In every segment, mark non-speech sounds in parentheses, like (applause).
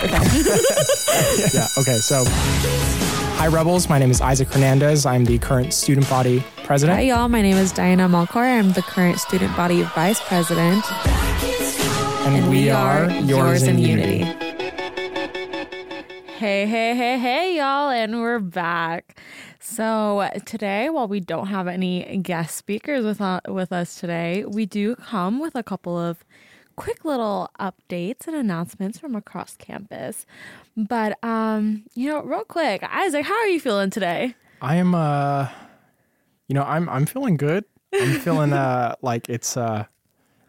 Okay. (laughs) yeah. Okay. So, hi, Rebels. My name is Isaac Hernandez. I'm the current student body president. Hi, y'all. My name is Diana Mancora. I'm the current student body vice president. and, we, are yours, in unity. Hey, hey, hey, hey, y'all, and we're back. So today, while we don't have any guest speakers with uh, with us today, we do come with a couple of quick little updates and announcements from across campus. But um, you know, real quick, Isaac, how are you feeling today? I am. Uh, you know, I'm I'm feeling good. I'm feeling uh (laughs) like it's uh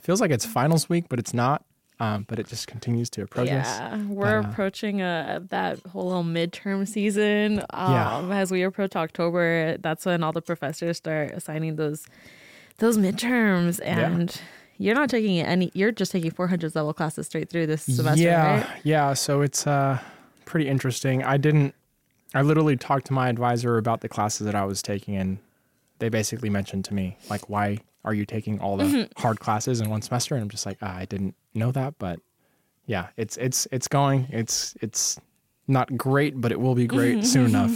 feels like it's finals week, but it's not. Um, but it just continues to approach us. Yeah, we're uh, approaching uh, that whole little midterm season. Um, Yeah. As we approach October, that's when all the professors start assigning those those midterms, and you're not taking any. You're just taking 400 level classes straight through this semester, yeah, right? yeah. So it's uh pretty interesting. I didn't. I literally talked to my advisor about the classes that I was taking, and they basically mentioned to me like, "Why are you taking all the Mm-hmm. hard classes in one semester?" And I'm just like, ah, "I didn't know that," but yeah, it's it's it's going. It's it's not great, but it will be great (laughs) soon enough.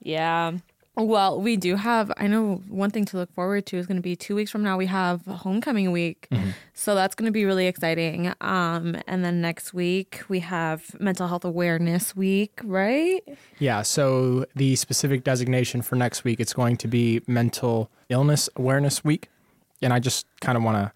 Yeah. Well, we do have, I know one thing to look forward to is going to be two weeks from now, we have homecoming week. So that's going to be really exciting. Um, and then next week, we have mental health awareness week, right? Yeah, so the specific designation for next week it's going to be Mental Illness Awareness Week, and I just kind of want to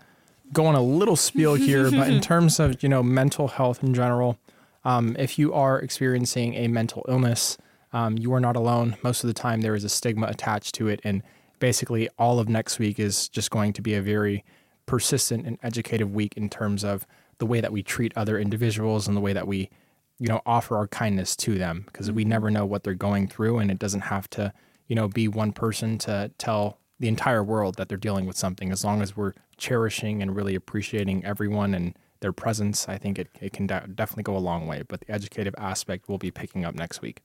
go on a little spiel (laughs) here, but in terms of you know mental health in general, um, if you are experiencing a mental illness, um, you are not alone. Most of the time, there is a stigma attached to it, and basically all of next week is just going to be a very persistent and educative week in terms of the way that we treat other individuals and the way that we you know offer our kindness to them because we never know what they're going through and it doesn't have to you know be one person to tell the entire world that they're dealing with something. As long as we're cherishing and really appreciating everyone and their presence i think it, it can de- definitely go a long way but the educative aspect will be picking up next week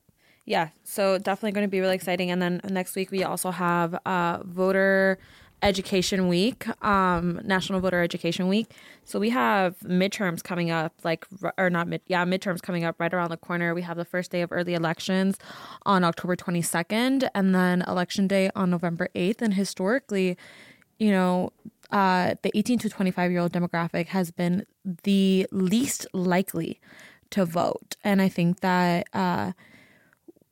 Yeah, so definitely going to be really exciting. And then next week we also have uh, voter education week, um, National Voter Education Week. So we have midterms coming up, like or not mid, yeah, midterms coming up right around the corner. We have the first day of early elections on October twenty second, and then election day on November eighth. And historically, you know, uh, the 18 to 25 year old demographic has been the least likely to vote. And I think that uh,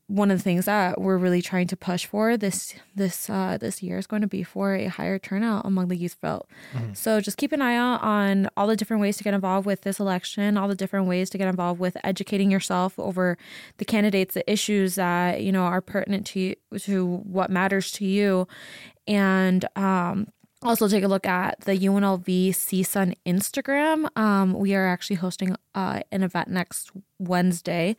one of the things that we're really trying to push for this this uh, this year is going to be for a higher turnout among the youth vote. So just keep an eye out on all the different ways to get involved with this election, all the different ways to get involved with educating yourself over the candidates, the issues that you know are pertinent to you, to what matters to you, and um, also take a look at the UNLV CSUN Instagram. Um, we are actually hosting uh, an event next Wednesday,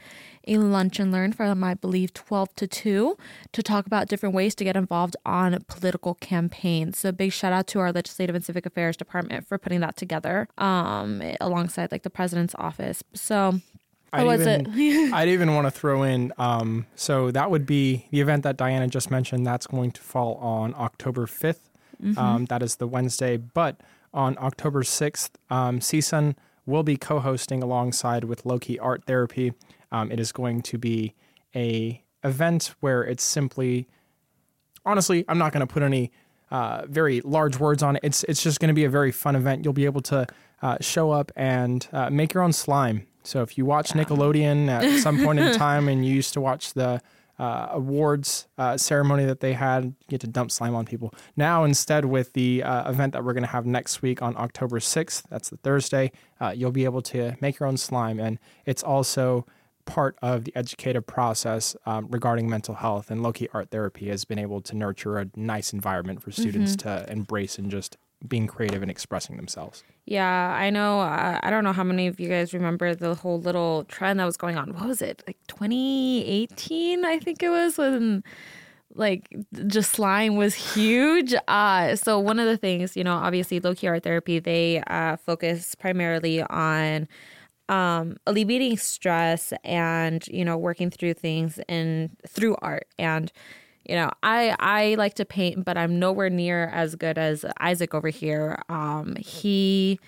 a lunch and learn from I believe 12 to 2 to talk about different ways to get involved on political campaigns. So big shout out to our legislative and civic affairs department for putting that together um, alongside like the president's office. So I'd was even, I'd even want to throw in um, so that would be the event that diana just mentioned that's going to fall on october 5th um, that is the wednesday but on october 6th um, csun will be co-hosting alongside with loki art therapy um, it is going to be a event where it's simply honestly, I'm not going to put any uh, very large words on it. It's it's just going to be a very fun event. You'll be able to uh, show up and uh, make your own slime. So if you watch Nickelodeon at some point in (laughs) time and you used to watch the uh, awards uh, ceremony that they had, you get to dump slime on people. Now instead, with the uh, event that we're going to have next week on October 6th, that's the Thursday, uh, you'll be able to make your own slime, and it's also part of the educative process um, regarding mental health and Loki Art Therapy has been able to nurture a nice environment for students to embrace and just being creative and expressing themselves. Yeah, I know. Uh, I don't know how many of you guys remember the whole little trend that was going on. What was it? Like 2018, I think it was when like just slime was huge. Uh, so one of the things, you know, obviously Loki art therapy, they uh, focus primarily on um, alleviating stress and you know working through things and through art and you know i i like to paint but i'm nowhere near as good as isaac over here. Um he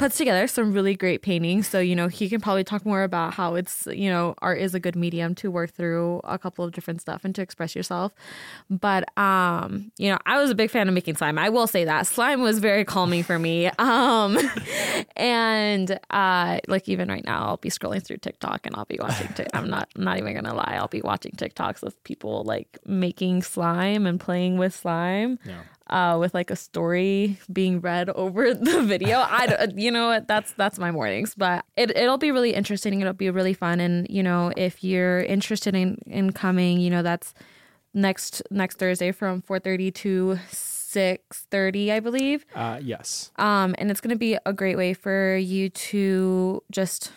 puts together some really great paintings. So, you know, he can probably talk more about how it's, you know, art is a good medium to work through a couple of different stuff and to express yourself. But, um, you know, I was a big fan of making slime. I will say that slime was very calming for me. (laughs) Um, and, uh, like even right now, I'll be scrolling through TikTok and I'll be watching, t- I'm not, I'm not even going to lie. I'll be watching TikToks of people like making slime and playing with slime. Yeah uh, with like a story being read (laughs) over the video. I, you know what, that's that's my mornings. But it it'll be really interesting. It'll be really fun. And you know, if you're interested in in coming, you know, that's next next Thursday from four thirty to six thirty, I believe. Uh, yes. Um, and it's gonna be a great way for you to just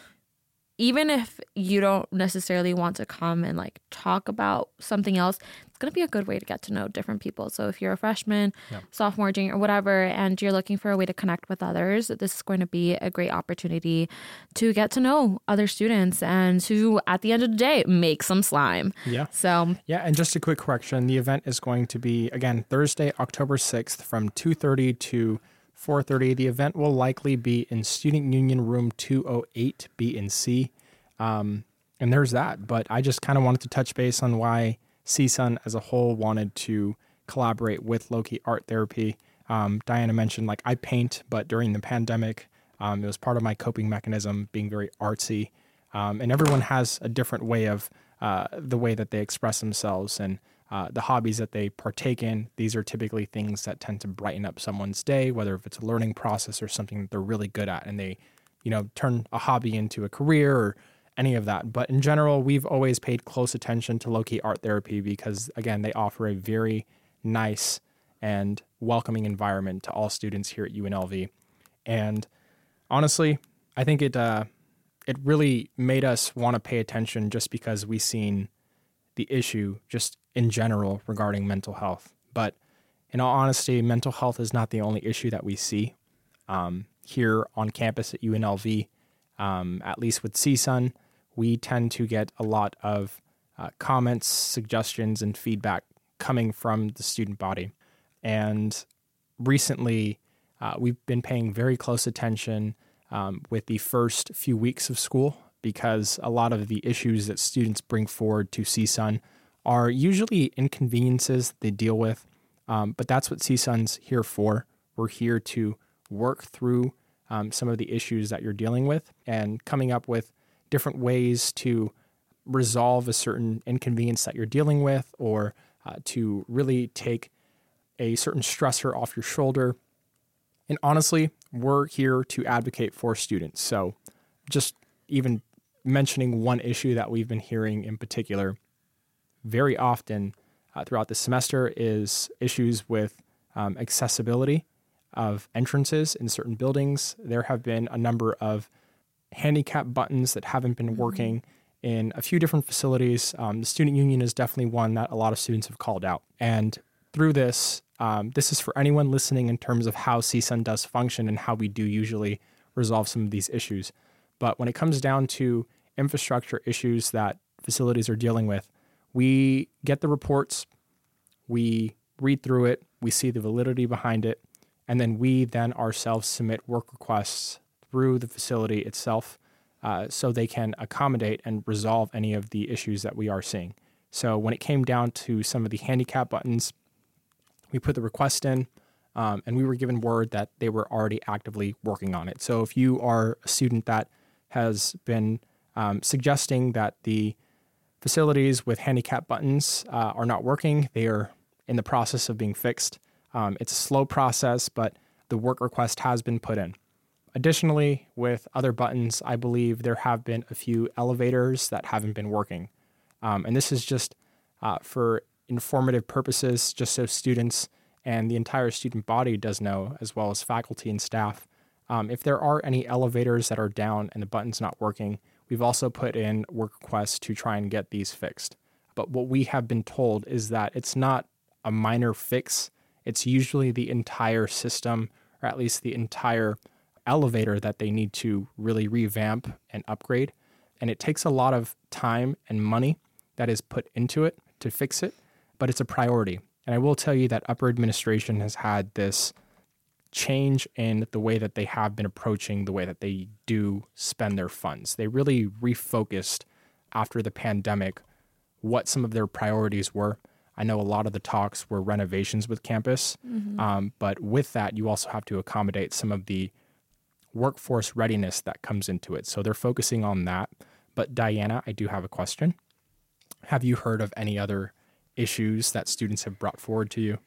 even if you don't necessarily want to come and like talk about something else, it's going to be a good way to get to know different people. So if you're a freshman, sophomore, junior, or whatever, and you're looking for a way to connect with others, this is going to be a great opportunity to get to know other students and to, at the end of the day, make some slime. Yeah. So yeah, and just a quick correction: the event is going to be again Thursday, October sixth, from two thirty to 4.30 the event will likely be in student union room 208 b and c um, and there's that but i just kind of wanted to touch base on why csun as a whole wanted to collaborate with loki art therapy. Um, diana mentioned like i paint but during the pandemic um, it was part of my coping mechanism being very artsy. Um, and everyone has a different way of uh, the way that they express themselves and uh, the hobbies that they partake in, these are typically things that tend to brighten up someone's day, whether if it's a learning process or something that they're really good at, and they, you know, turn a hobby into a career or any of that. But in general, we've always paid close attention to Loki Art Therapy because, again, they offer a very nice and welcoming environment to all students here at UNLV. And honestly, I think it uh, it really made us want to pay attention just because we seen the issue just in general regarding mental health. But in all honesty, mental health is not the only issue that we see um, here on campus at UNLV. Um, at least with CSUN, we tend to get a lot of uh, comments, suggestions, and feedback coming from the student body. And recently, uh, we've been paying very close attention um, with the first few weeks of school because a lot of the issues that students bring forward to CSUN are usually inconveniences they deal with. Um, but that's what CSUN's here for. We're here to work through um, some of the issues that you're dealing with and coming up with different ways to resolve a certain inconvenience that you're dealing with or uh, to really take a certain stressor off your shoulder. And honestly, we're here to advocate for students. So just even mentioning one issue that we've been hearing in particular very often uh, throughout the semester is issues with um, accessibility of entrances in certain buildings. There have been a number of handicap buttons that haven't been mm-hmm. working mm-hmm. in a few different facilities. Um, the student union is definitely one that a lot of students have called out. And through this, um, this is for anyone listening in terms of how CSUN does function and how we do usually resolve some of these issues. But when it comes down to infrastructure issues that facilities are dealing with, we get the reports, we read through it, we see the validity behind it, and then we then ourselves submit work requests through the facility itself uh, so they can accommodate and resolve any of the issues that we are seeing. So when it came down to some of the handicap buttons, we put the request in. Um, and we were given word that they were already actively working on it. So if you are a student that has been um, suggesting that the facilities with handicap buttons uh, are not working. They are in the process of being fixed. Um, it's a slow process, but the work request has been put in. Additionally, with other buttons, I believe there have been a few elevators that haven't been working. Um, and this is just uh, for informative purposes, just so students and the entire student body does know, as well as faculty and staff. Um, if there are any elevators that are down and the button's not working, We've also put in work requests to try and get these fixed. But what we have been told is that it's not a minor fix, it's usually the entire system, or at least the entire elevator that they need to really revamp and upgrade. And it takes a lot of time and money that is put into it to fix it, but it's a priority. And I will tell you that upper administration has had this change in the way that they have been approaching the way that they do spend their funds. They really refocused after the pandemic what some of their priorities were. I know a lot of the talks were renovations with campus, mm-hmm. um, but with that, you also have to accommodate some of the workforce readiness that comes into it. So they're focusing on that. But Diana, I do have a question. Have you heard of any other issues that students have brought forward to you?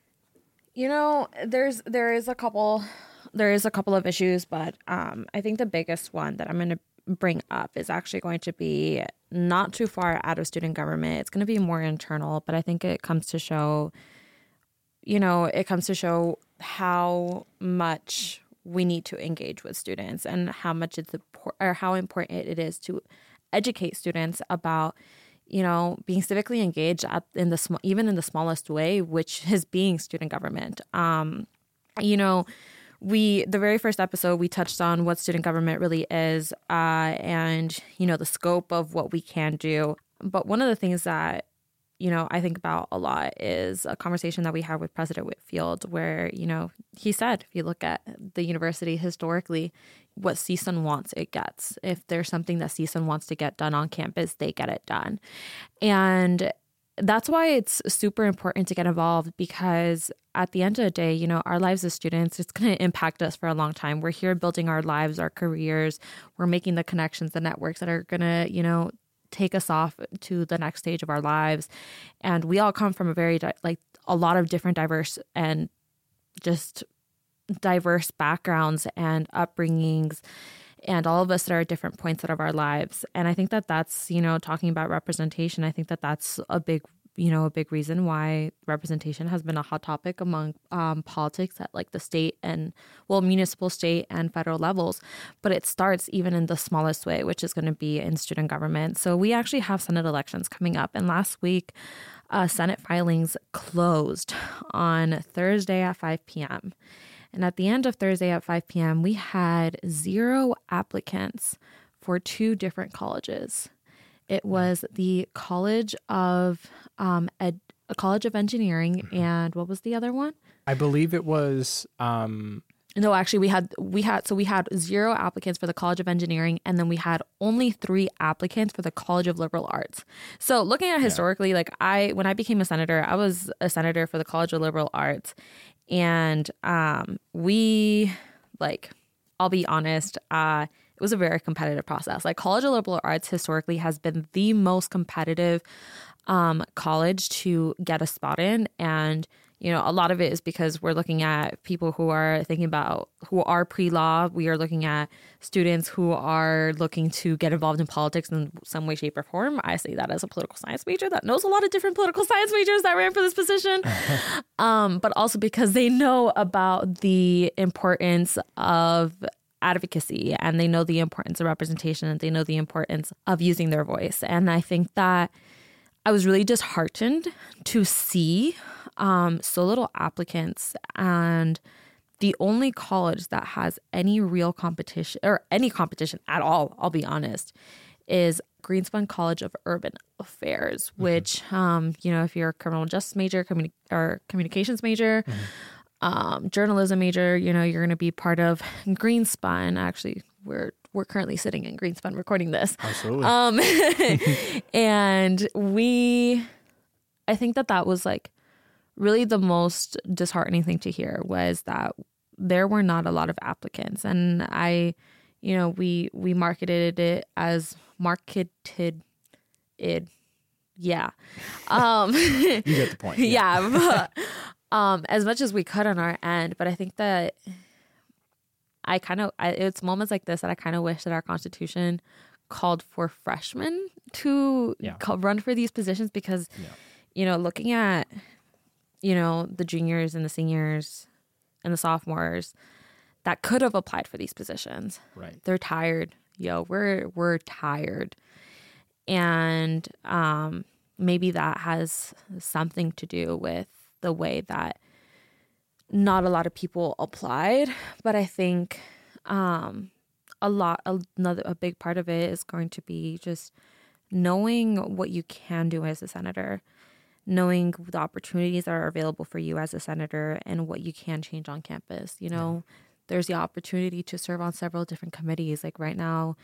You know, there's there is a couple there is a couple of issues, but um, I think the biggest one that I'm going to bring up is actually going to be not too far out of student government. It's going to be more internal, but I think it comes to show, you know, it comes to show how much we need to engage with students and how much it's important or how important it is to educate students about you know being civically engaged at, in the small even in the smallest way which is being student government. Um you know we the very first episode we touched on what student government really is uh, and you know the scope of what we can do. But one of the things that you know i think about a lot is a conversation that we had with president whitfield where you know he said if you look at the university historically what CSUN wants it gets if there's something that CSUN wants to get done on campus they get it done and that's why it's super important to get involved because at the end of the day, you know, our lives as students, it's going to impact us for a long time. We're here building our lives, our careers. We're making the connections, the networks that are going to, you know, take us off to the next stage of our lives. And we all come from a very, like, a lot of different diverse and just diverse backgrounds and upbringings and all of us are at different points out of our lives. And I think that that's, you know, talking about representation, I think that that's a big you know, a big reason why representation has been a hot topic among um, politics at like the state and, well, municipal, state, and federal levels. But it starts even in the smallest way, which is going to be in student government. So we actually have Senate elections coming up. And last week, uh, Senate filings closed on Thursday at 5 p.m. And at the end of Thursday at 5 p.m., we had zero applicants for two different colleges. It was the College of um, Ed, College of Engineering, mm-hmm. and what was the other one? I believe it was. Um... No, actually, we had we had so we had zero applicants for the College of Engineering, and then we had only three applicants for the College of Liberal Arts. So, looking at historically, yeah. like I when I became a senator, I was a senator for the College of Liberal Arts, and um, we like I'll be honest, uh, it was a very competitive process. Like College of Liberal Arts historically has been the most competitive um, college to get a spot in, and you know, a lot of it is because we're looking at people who are thinking about who are pre-law. We are looking at students who are looking to get involved in politics in some way, shape, or form. I say that as a political science major that knows a lot of different political science majors that ran for this position, (laughs) um, but also because they know about the importance of advocacy and they know the importance of representation and they know the importance of using their voice. And I think that I was really disheartened to see um, so little applicants and the only college that has any real competition or any competition at all, I'll be honest, is Greenspun College of Urban Affairs, mm-hmm. which, um, you know, if you're a criminal justice major communi- or communications major, mm-hmm. Um, journalism major, you know, you're going to be part of Greenspun. Actually, we're we're currently sitting in Greenspun recording this. Absolutely. Um, (laughs) (laughs) and we, I think that that was like really the most disheartening thing to hear was that there were not a lot of applicants and i you know we we marketed it as marketed it yeah um (laughs) you get the point yeah, yeah but, um as much as we could on our end but i think that i kind of it's moments like this that i kind of wish that our constitution called for freshmen to yeah. run for these positions because yeah. you know looking at you know, the juniors and the seniors and the sophomores that could have applied for these positions. Right. They're tired. Yo, we're we're tired. And um maybe that has something to do with the way that not a lot of people applied, but I think um a lot another a big part of it is going to be just knowing what you can do as a senator knowing the opportunities that are available for you as a senator and what you can change on campus. You know, yeah. there's the opportunity to serve on several different committees. Like right now,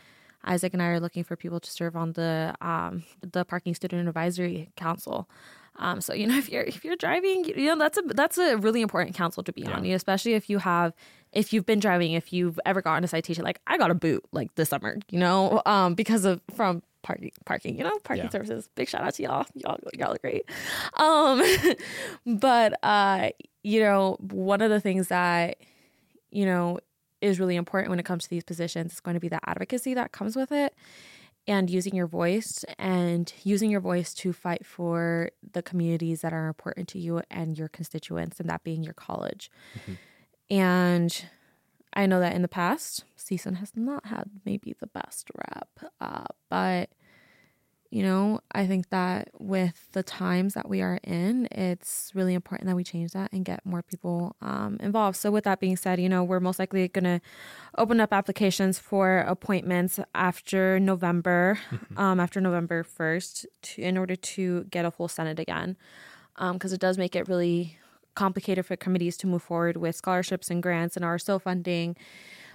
Isaac and I are looking for people to serve on the um, the Parking Student Advisory Council. Um, so you know, (laughs) if you're if you're driving, you know that's a that's a really important counsel to be yeah. on, you especially if you have if you've been driving, if you've ever gotten a citation. Like I got a boot like this summer, you know, um, because of from parking parking you know parking yeah. services big shout out to y'all y'all y'all are great um (laughs) but uh you know one of the things that you know is really important when it comes to these positions is going to be the advocacy that comes with it and using your voice and using your voice to fight for the communities that are important to you and your constituents and that being your college mm-hmm. and I know that in the past, CSUN has not had maybe the best rap, uh, but you know, I think that with the times that we are in, it's really important that we change that and get more people um, involved. So, with that being said, you know, we're most likely going to open up applications for appointments after November, mm-hmm. um, after November 1st, to, in order to get a full Senate again, because um, it does make it really complicated for committees to move forward with scholarships and grants and RSO funding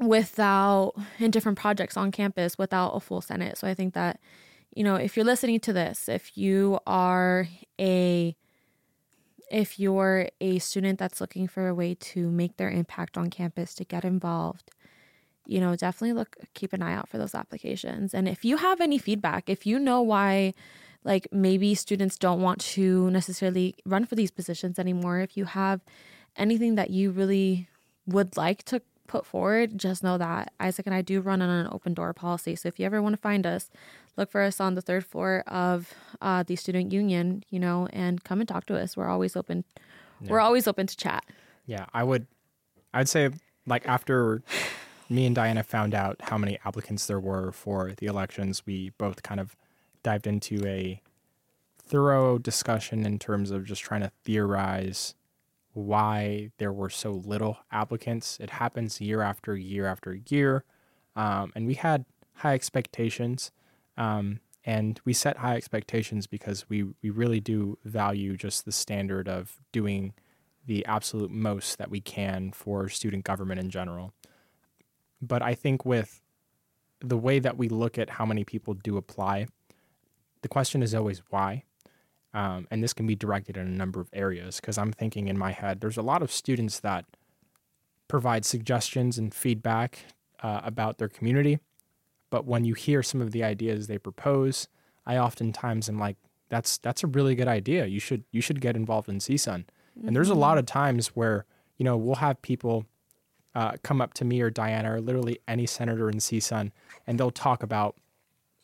without in different projects on campus without a full Senate. So I think that, you know, if you're listening to this, if you are a if you're a student that's looking for a way to make their impact on campus to get involved, you know, definitely look keep an eye out for those applications. And if you have any feedback, if you know why like maybe students don't want to necessarily run for these positions anymore. If you have anything that you really would like to put forward, just know that Isaac and I do run on an open door policy. So if you ever want to find us, look for us on the third floor of uh, the student union, you know, and come and talk to us. We're always open. Yeah. We're always open to chat. Yeah, I would. I'd say like after me and Diana found out how many applicants there were for the elections, we both kind of dived into a thorough discussion in terms of just trying to theorize why there were so little applicants. It happens year after year after year. Um, and we had high expectations. Um, and we set high expectations because we, we really do value just the standard of doing the absolute most that we can for student government in general. But I think with the way that we look at how many people do apply, the question is always why. Um, and this can be directed in a number of areas because I'm thinking in my head, there's a lot of students that provide suggestions and feedback uh, about their community. But when you hear some of the ideas they propose, I oftentimes am like, that's that's a really good idea. You should you should get involved in CSUN. Mm-hmm. And there's a lot mm-hmm. of times where you know we'll have people uh, come up to me or Diana or literally any senator in CSUN, and they'll talk about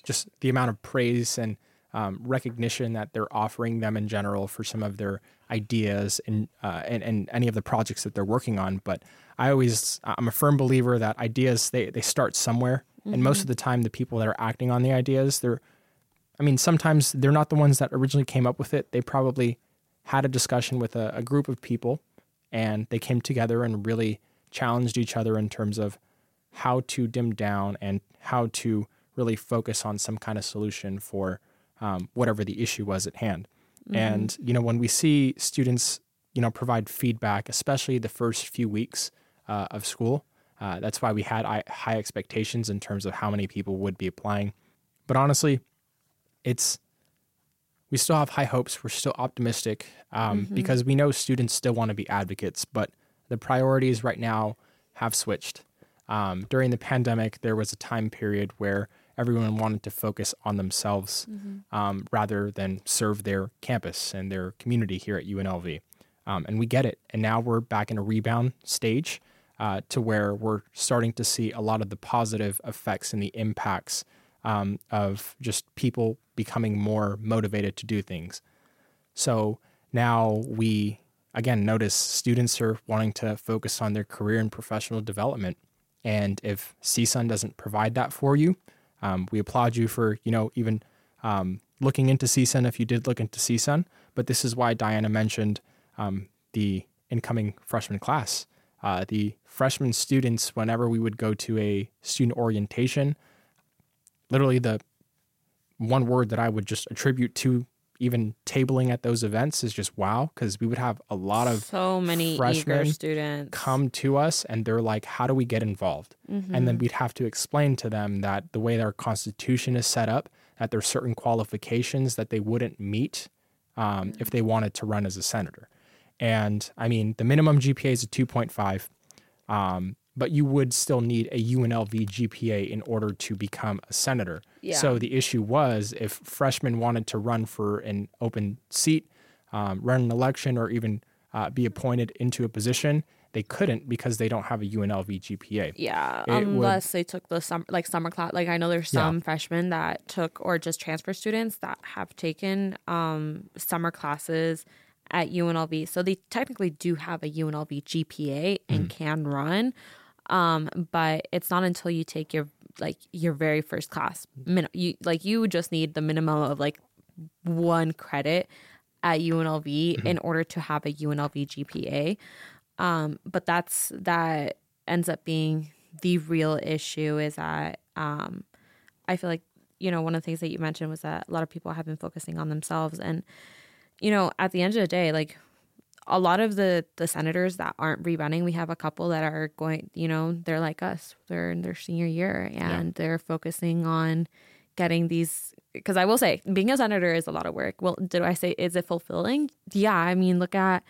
just the amount of praise and um, recognition that they're offering them in general for some of their ideas and, uh, and and any of the projects that they're working on. But I always I'm a firm believer that ideas they they start somewhere, mm-hmm. and most of mm-hmm. the time the people that are acting on the ideas they're I mean sometimes they're not the ones that originally came up with it. They probably had a discussion with a, a group of people, and they came together and really challenged each other in terms of how to dim down and how to really focus on some kind of solution for um, whatever the issue was at hand. Mm-hmm. And you know, when we see students, you know, provide feedback, especially the first few weeks uh, of school, uh, that's why we had high expectations in terms of how many people would be applying. But honestly, it's we still have high hopes. We're still optimistic um, mm-hmm. because we know students still want to be advocates, but the priorities right now have switched. Um, during the pandemic, there was a time period where everyone wanted to focus on themselves mm-hmm. um, rather than serve their campus and their community here at UNLV. Um, and we get it. And now we're back in a rebound stage uh, to where we're starting to see a lot of the positive effects and the impacts um, of just people becoming more motivated to do things. So now we, again, notice students are wanting to focus on their career and professional development. And if CSUN doesn't provide that for you, um, we applaud you for you know even um, looking into CSUN if you did look into CSUN. But this is why Diana mentioned um, the incoming freshman class. Uh, the freshman students, whenever we would go to a student orientation, literally the one word that I would just attribute to even tabling at those events is just wow because we would have a lot of so many eager freshmen students. come to us and they're like, how do we get involved? Mm-hmm. And then we'd have to explain to them that the way our constitution is set up, that there's certain qualifications that they wouldn't meet um, if they wanted to run as a senator. And I mean, the minimum GPA is a 2.5, um, but you would still need a UNLV GPA in order to become a senator. Yeah. So the issue was if freshmen wanted to run for an open seat, um, run an election, or even uh, be appointed into a position, they couldn't because they don't have a UNLV GPA. Yeah, It would- unless they took the summer like summer class. Like I know there's Yeah. some freshmen that took or just transfer students that have taken um, summer classes at UNLV. So they technically do have a UNLV GPA Mm-hmm. and can run. Um, but it's not until you take your like your very first class. Min- you like you just need the minimum of like one credit at UNLV Mm-hmm. in order to have a UNLV GPA. Um, but that's that ends up being the real issue is that um, I feel like you know one of the things that you mentioned was that a lot of people have been focusing on themselves and you know at the end of the day like a lot of the the senators that aren't rerunning we have a couple that are going you know they're like us. They're in their senior year and they're focusing on getting these because i will say being a senator is a lot of work. Well did i say is it fulfilling? Yeah i mean look at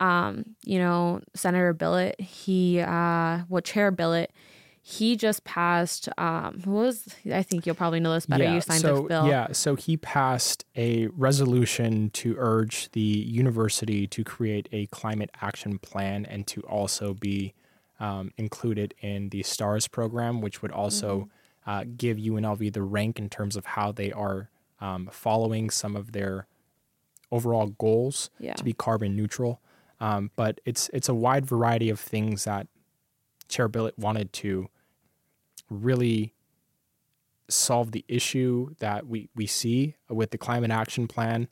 um you know senator billet he uh well chair billet he just passed um who was i think you'll probably know this better you signed so, this bill Yeah, so he passed a resolution to urge the university to create a climate action plan and to also be um, included in the STARS program, which would also Mm-hmm. uh, give UNLV the rank in terms of how they are um, following some of their overall goals Yeah. to be carbon neutral. Um, but it's it's a wide variety of things that Chair Billet wanted to really solve the issue that we, we see with the climate action plan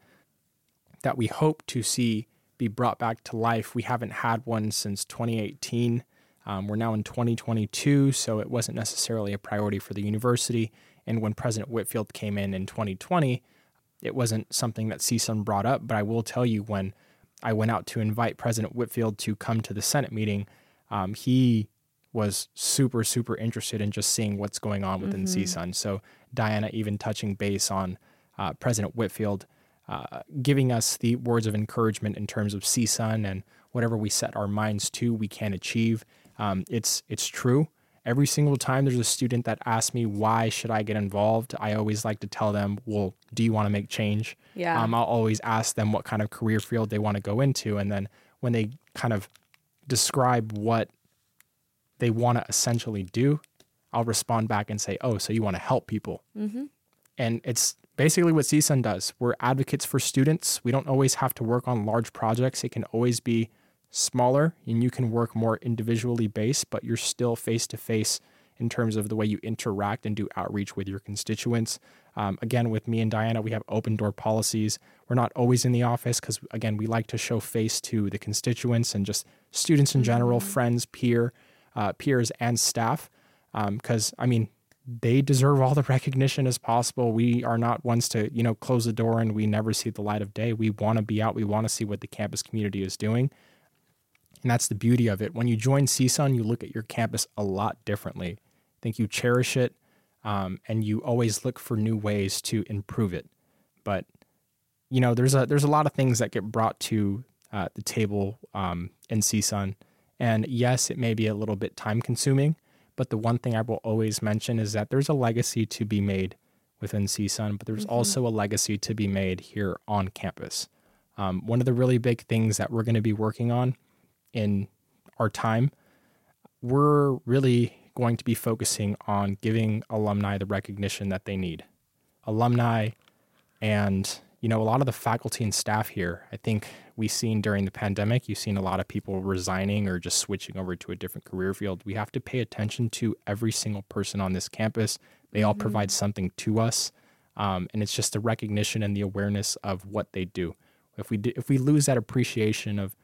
that we hope to see be brought back to life. We haven't had one since 2018. Um, we're now in 2022, so it wasn't necessarily a priority for the university. And when President Whitfield came in in 2020, it wasn't something that CSUN brought up. But I will tell you, when I went out to invite President Whitfield to come to the Senate meeting, um, he was super, super interested in just seeing what's going on within CSUN. So Diana even touching base on uh, President Whitfield, uh, giving us the words of encouragement in terms of CSUN and whatever we set our minds to, we can achieve. Um, it's it's true. Every single time there's a student that asks me why should I get involved, I always like to tell them, well, do you want to make change? Yeah. Um, I'll always ask them what kind of career field they want to go into, and then when they kind of describe what they want to essentially do, I'll respond back and say, "Oh, so you want to help people?" Mm-hmm. And it's basically what CSUN does. We're advocates for students. We don't always have to work on large projects. It can always be smaller, and you can work more individually based, but you're still face to face in terms of the way you interact and do outreach with your constituents. Um, again, with me and Diana, we have open door policies. We're not always in the office because, again, we like to show face to the constituents and just students in general, friends, peer, uh, peers, and staff. Because I mean, they deserve all the (laughs) recognition as possible. We are not ones to you know close the door and we never see the light of day. We want to be out. We want to see what the campus community is doing. And that's the beauty of it. When you join CSUN, you look at your campus a lot differently. I think you cherish it um, and you always look for new ways to improve it. But you know, there's a there's a lot of things that get brought to uh, the table um, in CSUN, and yes, it may be a little bit time consuming. But the one thing I will always mention is that there's a legacy to be made within CSUN, but there's also a legacy to be made here on campus. Um, one of the really big things that we're going to be working on in our time, we're really going to be focusing on giving alumni the recognition that they need. Alumni and you know a lot of the faculty and staff here i think we've seen during the pandemic you've seen a lot of people resigning or just switching over to a different career field. We have to pay attention to every single person on this campus. They all provide something to us um, and it's just the recognition and the awareness of what they do. If we do, if we lose that appreciation of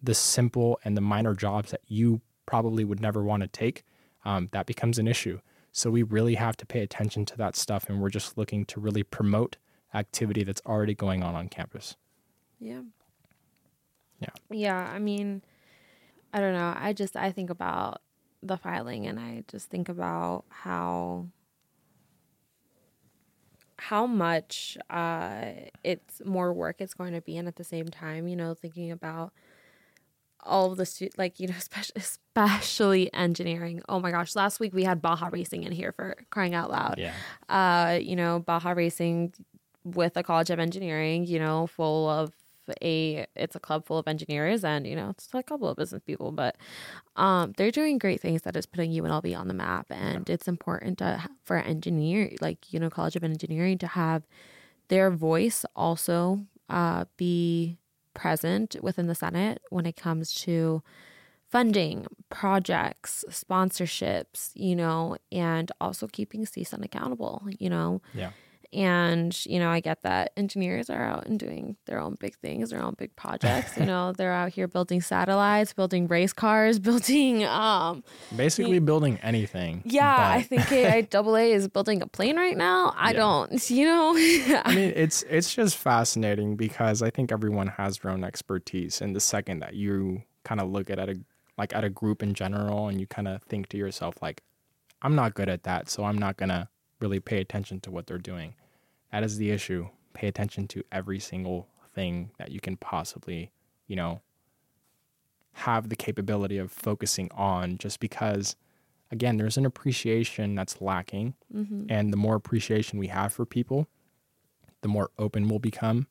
the simple and the minor jobs that you probably would never want to take um, that becomes an issue. So we really have to pay attention to that stuff and we're just looking to really promote activity that's already going on on campus. Yeah. Yeah. Yeah. I mean, I don't know. I just, I think about the filing and I just think about how how much uh, it's more work it's going to be and at the same time you know thinking about all of the stu- like you know (laughs) especially, especially engineering oh my gosh last week we had baja racing in here for crying out loud Yeah. uh you know baja racing with a college of engineering you know full of a it's a club full of engineers and you know it's a couple of business people but um they're doing great things that is putting UNLV on the map. And it's important to for engineer like you know college of engineering to have their voice also uh be present within the senate when it comes to funding projects sponsorships you know and also keeping CSUN accountable you know? Yeah. And, you know, I get that engineers are out and doing their own big things, their own big projects. you (laughs) know, they're out here building satellites, building race cars, (laughs) building um Basically building anything. yeah, but- I (laughs) think AIAA is building a plane right now. I Yeah. don't, you know. I mean, it's it's just fascinating because I think everyone has their own expertise, and the second that you kind of look at, at a like at a group in general, and you kind of think to yourself like, I'm not good at that, so I'm not gonna really pay attention to what they're doing. That is the issue. Pay attention to every single thing that you can possibly, you know, have the capability of focusing on, just because. Again, there's an appreciation that's lacking, mm-hmm. and the more appreciation we have for people, the more open we'll become,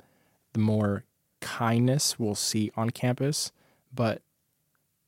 the more kindness we'll see on campus. But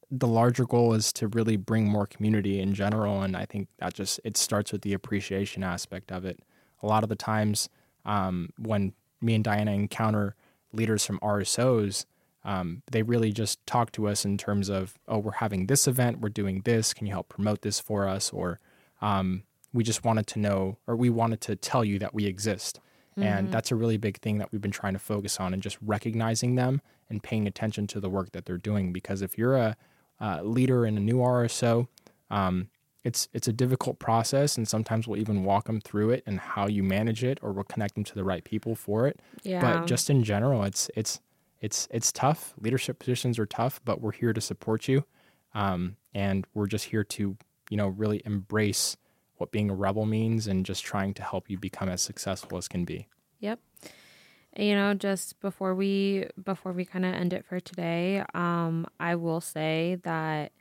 the larger goal is to really bring more community in general. And I think that just it starts with the appreciation aspect of it. A lot of the times um, when me and Diana encounter leaders from RSOs, um, they really just talk to us in terms of, oh, we're having this event, we're doing this, can you help promote this for us? Or um, we just wanted to know, or we wanted to tell you that we exist. And that's a really big thing that we've been trying to focus on and just recognizing them and paying attention to the work that they're doing. Because if you're a, uh, leader in a new RSO, um, it's it's a difficult process, and sometimes we'll even walk them through it and how you manage it, or we'll connect them to the right people for it. yeah. But just in general, it's it's it's it's tough. Leadership positions are tough, but we're here to support you, um, and we're just here to you know really embrace what being a rebel means and just trying to help you become as successful as can be. Yep. You know, just before we before we kind of end it for today, um, I will say that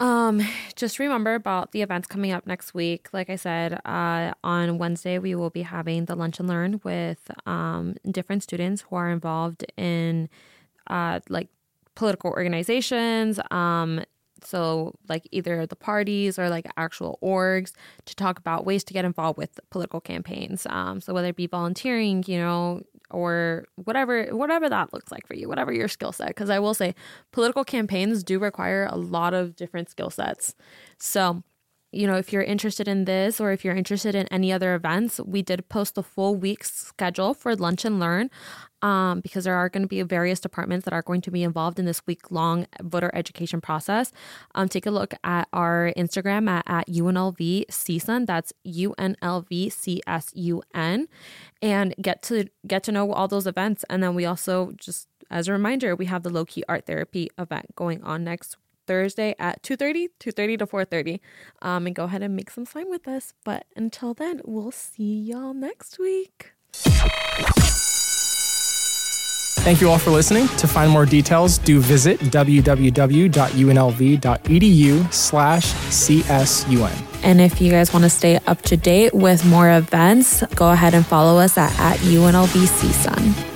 um, just remember about the events coming up next week. Like I said, uh, on Wednesday we will be having the lunch and learn with um, different students who are involved in uh, like political organizations. Um, so like either the parties or like actual orgs to talk about ways to get involved with political campaigns. Um, so whether it be volunteering, you know, or whatever whatever that looks like for you, whatever your skill set. Because I will say, political campaigns do require a lot of different skill sets. So you know, if you're interested in this or if you're interested in any other events, we did post the full week's schedule for Lunch and Learn um, because there are going to be various departments that are going to be involved in this week long voter education process. Um, take a look at our Instagram at, at UNLV CSUN. That's UNLV CSUN and get to get to know all those events. And then we also just as a reminder, we have the Loki art therapy event going on next Thursday at 2.30, 2.30 to 4.30. Um, and go ahead and make some sign with us. But until then, we'll see y'all next week. Thank you all for listening. To find more details, do visit www.unlv.edu slash CSUN. And if you guys want to stay up to date with more events, go ahead and follow us at, at UNLV CSUN.